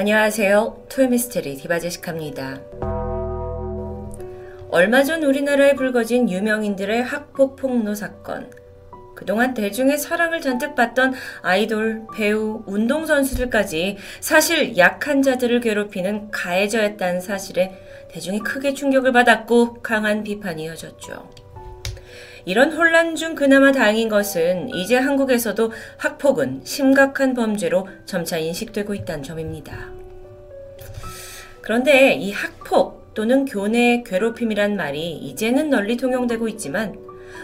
안녕하세요. 토요미스테리 디바제식합니다. 얼마 전 우리나라에 불거진 유명인들의 학폭 폭로 사건. 그동안 대중의 사랑을 잔뜩 받던 아이돌, 배우, 운동선수들까지 사실 약한 자들을 괴롭히는 가해자였다는 사실에 대중이 크게 충격을 받았고 강한 비판이 이어졌죠. 이런 혼란 중 그나마 다행인 것은 이제 한국에서도 학폭은 심각한 범죄로 점차 인식되고 있다는 점입니다. 그런데 이 학폭 또는 교내 괴롭힘이란 말이 이제는 널리 통용되고 있지만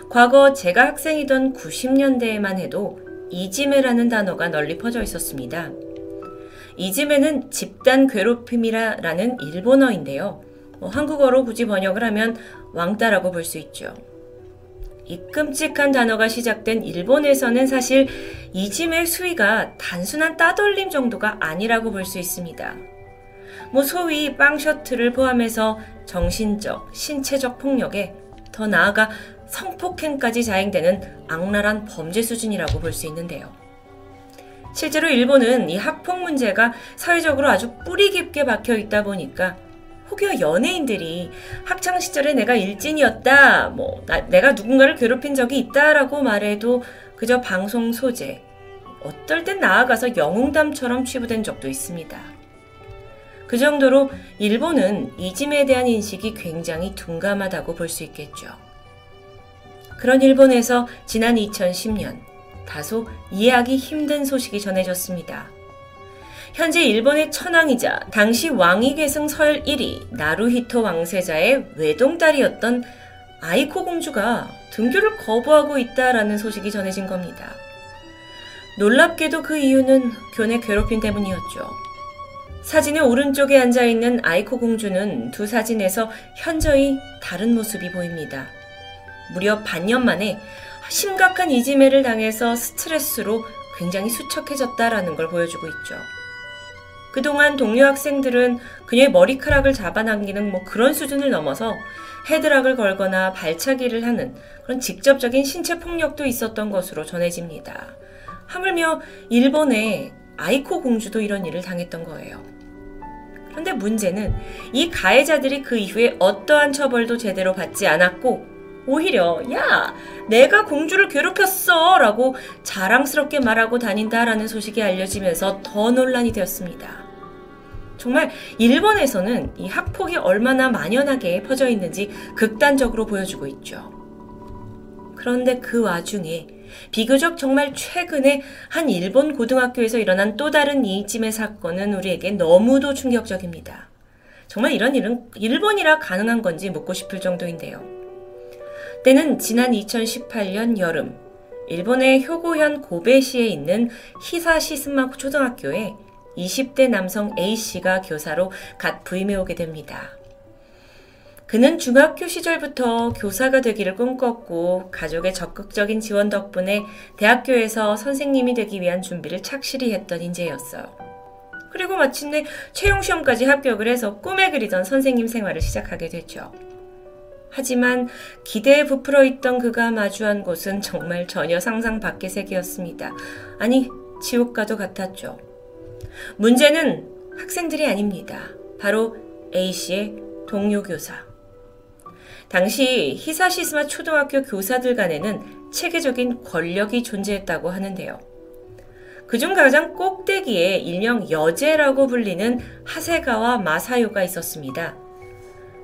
과거 제가 학생이던 90년대에만 해도 이지메라는 단어가 널리 퍼져 있었습니다. 이지메는 집단 괴롭힘이라는 일본어인데요. 뭐 한국어로 굳이 번역을 하면 왕따라고 볼 수 있죠. 이 끔찍한 단어가 시작된 일본에서는 사실 이짐의 수위가 단순한 따돌림 정도가 아니라고 볼 수 있습니다. 뭐 소위 빵 셔틀을 포함해서 정신적, 신체적 폭력에 더 나아가 성폭행까지 자행되는 악랄한 범죄 수준이라고 볼 수 있는데요. 실제로 일본은 이 학폭 문제가 사회적으로 아주 뿌리 깊게 박혀 있다 보니까 혹여 연예인들이 학창 시절에 내가 일진이었다, 뭐 나, 내가 누군가를 괴롭힌 적이 있다라고 말해도 그저 방송 소재, 어떨 땐 나아가서 영웅담처럼 취부된 적도 있습니다. 그 정도로 일본은 이짐에 대한 인식이 굉장히 둔감하다고 볼 수 있겠죠. 그런 일본에서 지난 2010년 다소 이해하기 힘든 소식이 전해졌습니다. 현재 일본의 천황이자 당시 왕위 계승 설 1위 나루히토 왕세자의 외동딸이었던 아이코 공주가 등교를 거부하고 있다라는 소식이 전해진 겁니다. 놀랍게도 그 이유는 교내 괴롭힘 때문이었죠. 사진의 오른쪽에 앉아 있는 아이코 공주는 두 사진에서 현저히 다른 모습이 보입니다. 무려 반년 만에 심각한 이지매를 당해서 스트레스로 굉장히 수척해졌다라는 걸 보여주고 있죠. 그동안 동료 학생들은 그녀의 머리카락을 잡아당기는 뭐 그런 수준을 넘어서 헤드락을 걸거나 발차기를 하는 그런 직접적인 신체 폭력도 있었던 것으로 전해집니다. 하물며 일본의 아이코 공주도 이런 일을 당했던 거예요. 그런데 문제는 이 가해자들이 그 이후에 어떠한 처벌도 제대로 받지 않았고 오히려 야 내가 공주를 괴롭혔어 라고 자랑스럽게 말하고 다닌다라는 소식이 알려지면서 더 논란이 되었습니다. 정말 일본에서는 이 학폭이 얼마나 만연하게 퍼져 있는지 극단적으로 보여주고 있죠. 그런데 그 와중에 비교적 정말 최근에 한 일본 고등학교에서 일어난 또 다른 이찜의 사건은 우리에게 너무도 충격적입니다. 정말 이런 일은 일본이라 가능한 건지 묻고 싶을 정도인데요. 때는 지난 2018년 여름, 일본의 효고현 고베시에 있는 히사시스마 초등학교에 20대 남성 A씨가 교사로 갓 부임해 오게 됩니다. 그는 중학교 시절부터 교사가 되기를 꿈꿨고 가족의 적극적인 지원 덕분에 대학교에서 선생님이 되기 위한 준비를 착실히 했던 인재였어요. 그리고 마침내 채용 시험까지 합격을 해서 꿈에 그리던 선생님 생활을 시작하게 됐죠. 하지만 기대에 부풀어 있던 그가 마주한 곳은 정말 전혀 상상 밖의 세계였습니다. 아니, 지옥과도 같았죠. 문제는 학생들이 아닙니다. 바로 A씨의 동료 교사. 당시 히사시스마 초등학교 교사들 간에는 체계적인 권력이 존재했다고 하는데요. 그중 가장 꼭대기에 일명 여제라고 불리는 하세가와 마사요가 있었습니다.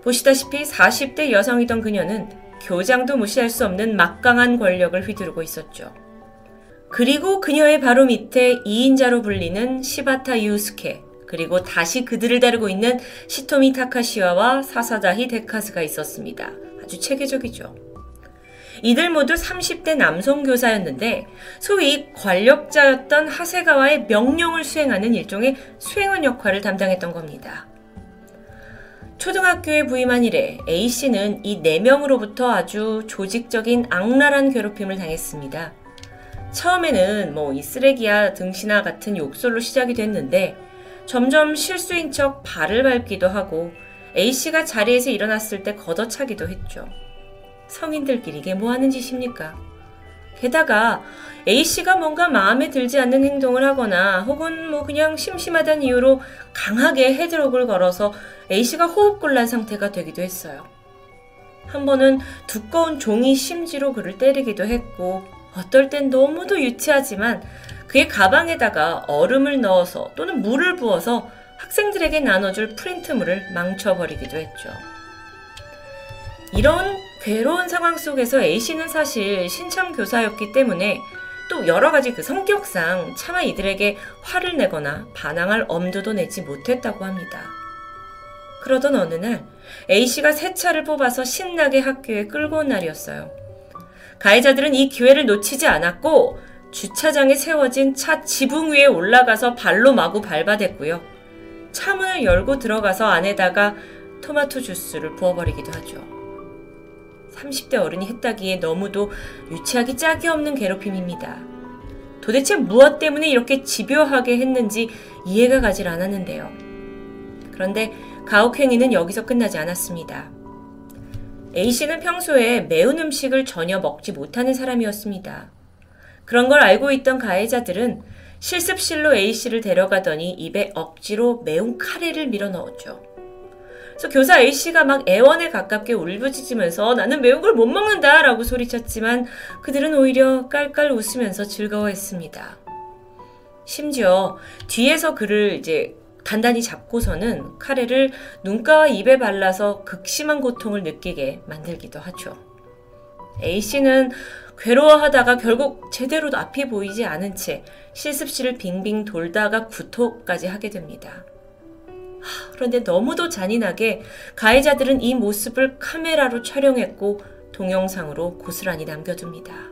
보시다시피 40대 여성이던 그녀는 교장도 무시할 수 없는 막강한 권력을 휘두르고 있었죠. 그리고 그녀의 바로 밑에 2인자로 불리는 시바타 유스케, 그리고 다시 그들을 다루고 있는 시토미 타카시와와 사사다히 데카스가 있었습니다. 아주 체계적이죠. 이들 모두 30대 남성 교사였는데 소위 권력자였던 하세가와의 명령을 수행하는 일종의 수행원 역할을 담당했던 겁니다. 초등학교에 부임한 이래 A씨는 이 4명으로부터 아주 조직적인 악랄한 괴롭힘을 당했습니다. 처음에는 뭐 이 쓰레기야 등신아 같은 욕설로 시작이 됐는데 점점 실수인 척 발을 밟기도 하고 A씨가 자리에서 일어났을 때 걷어차기도 했죠. 성인들끼리 이게 뭐 하는 짓입니까? 게다가 A씨가 뭔가 마음에 들지 않는 행동을 하거나 혹은 뭐 그냥 심심하다는 이유로 강하게 헤드록을 걸어서 A씨가 호흡곤란 상태가 되기도 했어요. 한 번은 두꺼운 종이 심지로 그를 때리기도 했고 어떨 땐 너무도 유치하지만 그의 가방에다가 얼음을 넣어서 또는 물을 부어서 학생들에게 나눠줄 프린트물을 망쳐버리기도 했죠. 이런 괴로운 상황 속에서 A씨는 사실 신참 교사였기 때문에 또 여러 가지 그 성격상 차마 이들에게 화를 내거나 반항할 엄두도 내지 못했다고 합니다. 그러던 어느 날 A씨가 새 차를 뽑아서 신나게 학교에 끌고 온 날이었어요. 가해자들은 이 기회를 놓치지 않았고 주차장에 세워진 차 지붕 위에 올라가서 발로 마구 밟아댔고요. 차문을 열고 들어가서 안에다가 토마토 주스를 부어버리기도 하죠. 30대 어른이 했다기에 너무도 유치하기 짝이 없는 괴롭힘입니다. 도대체 무엇 때문에 이렇게 집요하게 했는지 이해가 가질 않았는데요. 그런데 가혹행위는 여기서 끝나지 않았습니다. A씨는 평소에 매운 음식을 전혀 먹지 못하는 사람이었습니다. 그런 걸 알고 있던 가해자들은 실습실로 A씨를 데려가더니 입에 억지로 매운 카레를 밀어 넣었죠. 그래서 교사 A씨가 막 애원에 가깝게 울부짖으면서 나는 매운 걸 못 먹는다 라고 소리쳤지만 그들은 오히려 깔깔 웃으면서 즐거워했습니다. 심지어 뒤에서 그를 이제 단단히 잡고서는 카레를 눈가와 입에 발라서 극심한 고통을 느끼게 만들기도 하죠. A씨는 괴로워하다가 결국 제대로 앞이 보이지 않은 채 실습실을 빙빙 돌다가 구토까지 하게 됩니다. 그런데 너무도 잔인하게 가해자들은 이 모습을 카메라로 촬영했고 동영상으로 고스란히 남겨둡니다.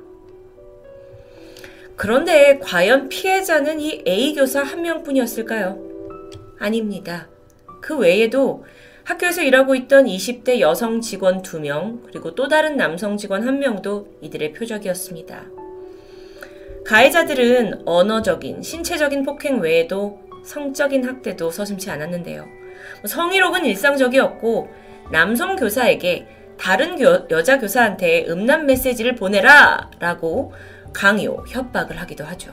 그런데 과연 피해자는 이 A 교사 한 명뿐이었을까요? 아닙니다. 그 외에도 학교에서 일하고 있던 20대 여성 직원 2명, 그리고 또 다른 남성 직원 1명도 이들의 표적이었습니다. 가해자들은 언어적인, 신체적인 폭행 외에도 성적인 학대도 서슴지 않았는데요. 성희롱은 일상적이었고 남성 교사에게 다른 교, 여자 교사한테 음란 메시지를 보내라! 라고 강요, 협박을 하기도 하죠.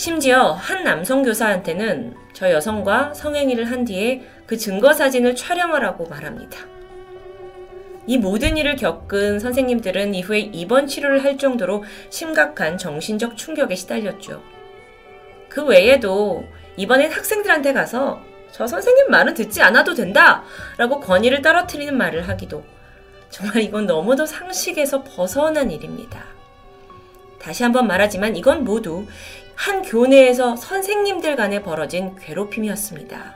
심지어 한 남성 교사한테는 저 여성과 성행위를 한 뒤에 그 증거 사진을 촬영하라고 말합니다. 이 모든 일을 겪은 선생님들은 이후에 입원 치료를 할 정도로 심각한 정신적 충격에 시달렸죠. 그 외에도 이번엔 학생들한테 가서 저 선생님 말은 듣지 않아도 된다! 라고 권위를 떨어뜨리는 말을 하기도 정말 이건 너무도 상식에서 벗어난 일입니다. 다시 한번 말하지만 이건 모두 한 교내에서 선생님들 간에 벌어진 괴롭힘이었습니다.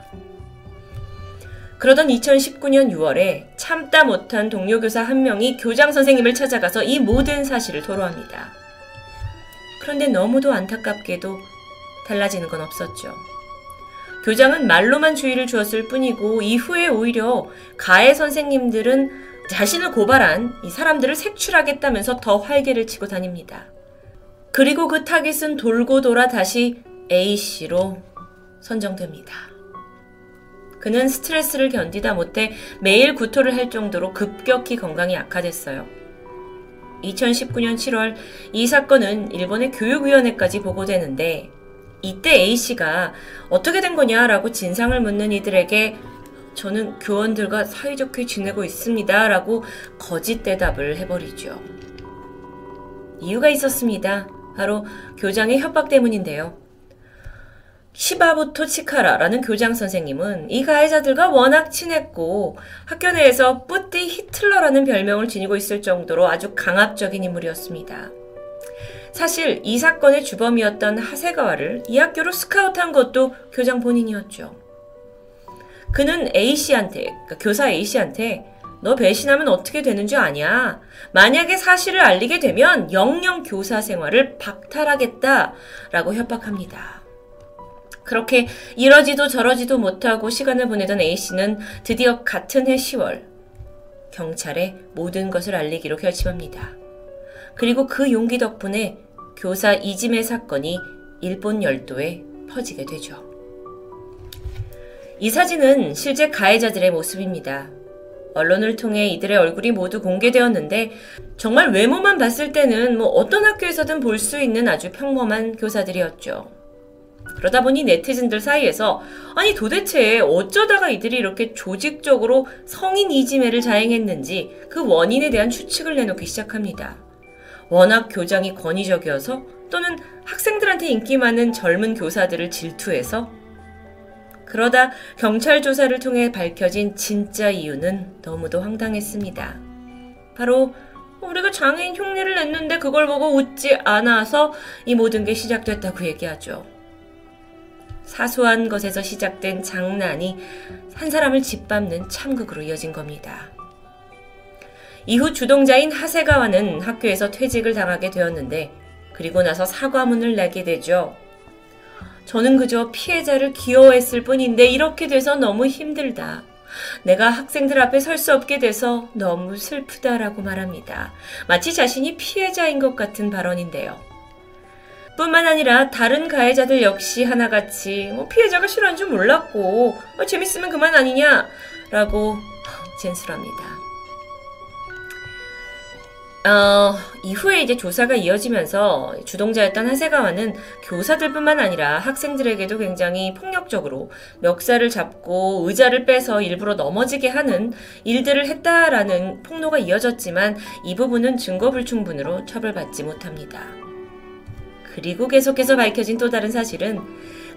그러던 2019년 6월에 참다 못한 동료 교사 한 명이 교장 선생님을 찾아가서 이 모든 사실을 토로합니다. 그런데 너무도 안타깝게도 달라지는 건 없었죠. 교장은 말로만 주의를 주었을 뿐이고 이후에 오히려 가해 선생님들은 자신을 고발한 이 사람들을 색출하겠다면서 더 활개를 치고 다닙니다. 그리고 그 타깃은 돌고 돌아 다시 A씨로 선정됩니다. 그는 스트레스를 견디다 못해 매일 구토를 할 정도로 급격히 건강이 악화됐어요. 2019년 7월 이 사건은 일본의 교육위원회까지 보고되는데 이때 A씨가 어떻게 된 거냐라고 진상을 묻는 이들에게 저는 교원들과 사이좋게 지내고 있습니다. 라고 거짓 대답을 해버리죠. 이유가 있었습니다. 바로 교장의 협박 때문인데요. 시바부토 치카라라는 교장 선생님은 이 가해자들과 워낙 친했고 학교 내에서 뿌띠 히틀러라는 별명을 지니고 있을 정도로 아주 강압적인 인물이었습니다. 사실 이 사건의 주범이었던 하세가와를 이 학교로 스카우트한 것도 교장 본인이었죠. 그는 A씨한테, 그러니까 교사 A씨한테 너 배신하면 어떻게 되는 줄 아냐? 만약에 사실을 알리게 되면 영영 교사 생활을 박탈하겠다. 라고 협박합니다. 그렇게 이러지도 저러지도 못하고 시간을 보내던 A씨는 드디어 같은 해 10월 경찰에 모든 것을 알리기로 결심합니다. 그리고 그 용기 덕분에 교사 이지메 사건이 일본 열도에 퍼지게 되죠. 이 사진은 실제 가해자들의 모습입니다. 언론을 통해 이들의 얼굴이 모두 공개되었는데 정말 외모만 봤을 때는 뭐 어떤 학교에서든 볼 수 있는 아주 평범한 교사들이었죠. 그러다 보니 네티즌들 사이에서 아니 도대체 어쩌다가 이들이 이렇게 조직적으로 성인 이지매를 자행했는지 그 원인에 대한 추측을 내놓기 시작합니다. 워낙 교장이 권위적이어서 또는 학생들한테 인기 많은 젊은 교사들을 질투해서 그러다 경찰 조사를 통해 밝혀진 진짜 이유는 너무도 황당했습니다. 바로 우리가 장애인 흉내를 냈는데 그걸 보고 웃지 않아서 이 모든 게 시작됐다고 얘기하죠. 사소한 것에서 시작된 장난이 한 사람을 짓밟는 참극으로 이어진 겁니다. 이후 주동자인 하세가와는 학교에서 퇴직을 당하게 되었는데 그리고 나서 사과문을 내게 되죠. 저는 그저 피해자를 귀여워했을 뿐인데 이렇게 돼서 너무 힘들다. 내가 학생들 앞에 설 수 없게 돼서 너무 슬프다라고 말합니다. 마치 자신이 피해자인 것 같은 발언인데요. 뿐만 아니라 다른 가해자들 역시 하나같이 뭐 피해자가 싫어하는 줄 몰랐고 어, 재밌으면 그만 아니냐 라고 진술합니다. 어, 이후에 이제 조사가 이어지면서 주동자였던 하세가와는 교사들뿐만 아니라 학생들에게도 굉장히 폭력적으로 멱살을 잡고 의자를 빼서 일부러 넘어지게 하는 일들을 했다라는 폭로가 이어졌지만 이 부분은 증거 불충분으로 처벌받지 못합니다. 그리고 계속해서 밝혀진 또 다른 사실은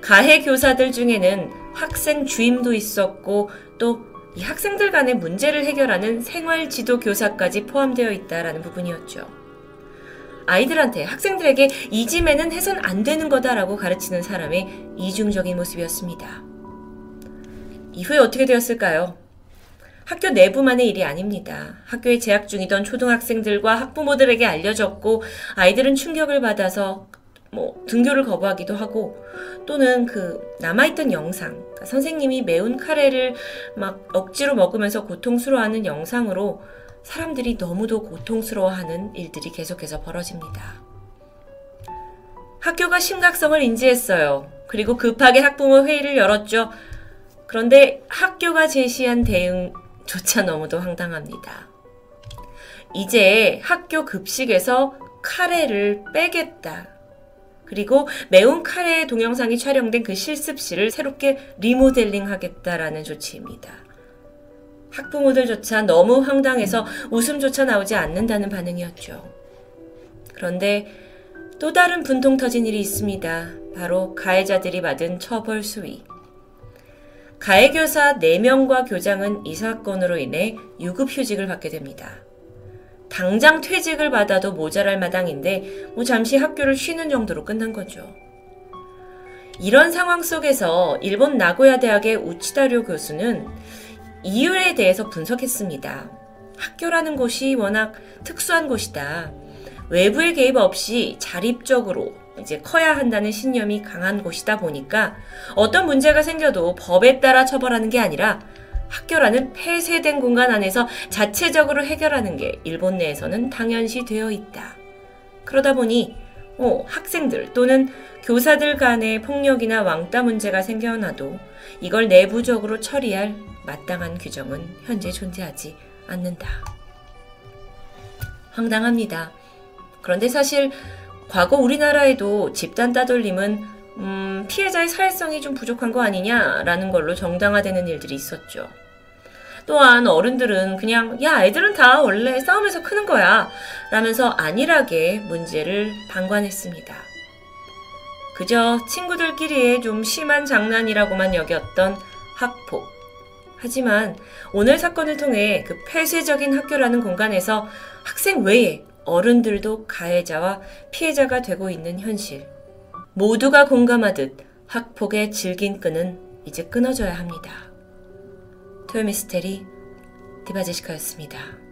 가해 교사들 중에는 학생 주임도 있었고 또 이 학생들 간의 문제를 해결하는 생활 지도 교사까지 포함되어 있다라는 부분이었죠. 아이들한테 학생들에게 이지매는 해선 안 되는 거다라고 가르치는 사람의 이중적인 모습이었습니다. 이후에 어떻게 되었을까요? 학교 내부만의 일이 아닙니다. 학교에 재학 중이던 초등학생들과 학부모들에게 알려졌고 아이들은 충격을 받아서 뭐 등교를 거부하기도 하고 또는 그 남아있던 영상 그러니까 선생님이 매운 카레를 막 억지로 먹으면서 고통스러워하는 영상으로 사람들이 너무도 고통스러워하는 일들이 계속해서 벌어집니다. 학교가 심각성을 인지했어요. 그리고 급하게 학부모 회의를 열었죠. 그런데 학교가 제시한 대응조차 너무도 황당합니다. 이제 학교 급식에서 카레를 빼겠다. 그리고 매운 카레 동영상이 촬영된 그 실습실을 새롭게 리모델링 하겠다라는 조치입니다. 학부모들조차 너무 황당해서 웃음조차 나오지 않는다는 반응이었죠. 그런데 또 다른 분통 터진 일이 있습니다. 바로 가해자들이 받은 처벌 수위. 가해교사 4명과 교장은 이 사건으로 인해 유급휴직을 받게 됩니다. 당장 퇴직을 받아도 모자랄 마당인데 뭐 잠시 학교를 쉬는 정도로 끝난 거죠. 이런 상황 속에서 일본 나고야 대학의 우치다료 교수는 이유에 대해서 분석했습니다. 학교라는 곳이 워낙 특수한 곳이다. 외부의 개입 없이 자립적으로 이제 커야 한다는 신념이 강한 곳이다 보니까 어떤 문제가 생겨도 법에 따라 처벌하는 게 아니라 학교라는 폐쇄된 공간 안에서 자체적으로 해결하는 게 일본 내에서는 당연시 되어 있다. 그러다 보니 어, 학생들 또는 교사들 간의 폭력이나 왕따 문제가 생겨나도 이걸 내부적으로 처리할 마땅한 규정은 현재 존재하지 않는다. 황당합니다. 그런데 사실 과거 우리나라에도 집단 따돌림은 음, 피해자의 사회성이 좀 부족한 거 아니냐라는 걸로 정당화되는 일들이 있었죠. 또한 어른들은 그냥 야 애들은 다 원래 싸움에서 크는 거야 라면서 안일하게 문제를 방관했습니다. 그저 친구들끼리의 좀 심한 장난이라고만 여겼던 학폭. 하지만 오늘 사건을 통해 그 폐쇄적인 학교라는 공간에서 학생 외에 어른들도 가해자와 피해자가 되고 있는 현실. 모두가 공감하듯 학폭의 질긴 끈은 이제 끊어져야 합니다. 토요미스테리 디바제시카였습니다.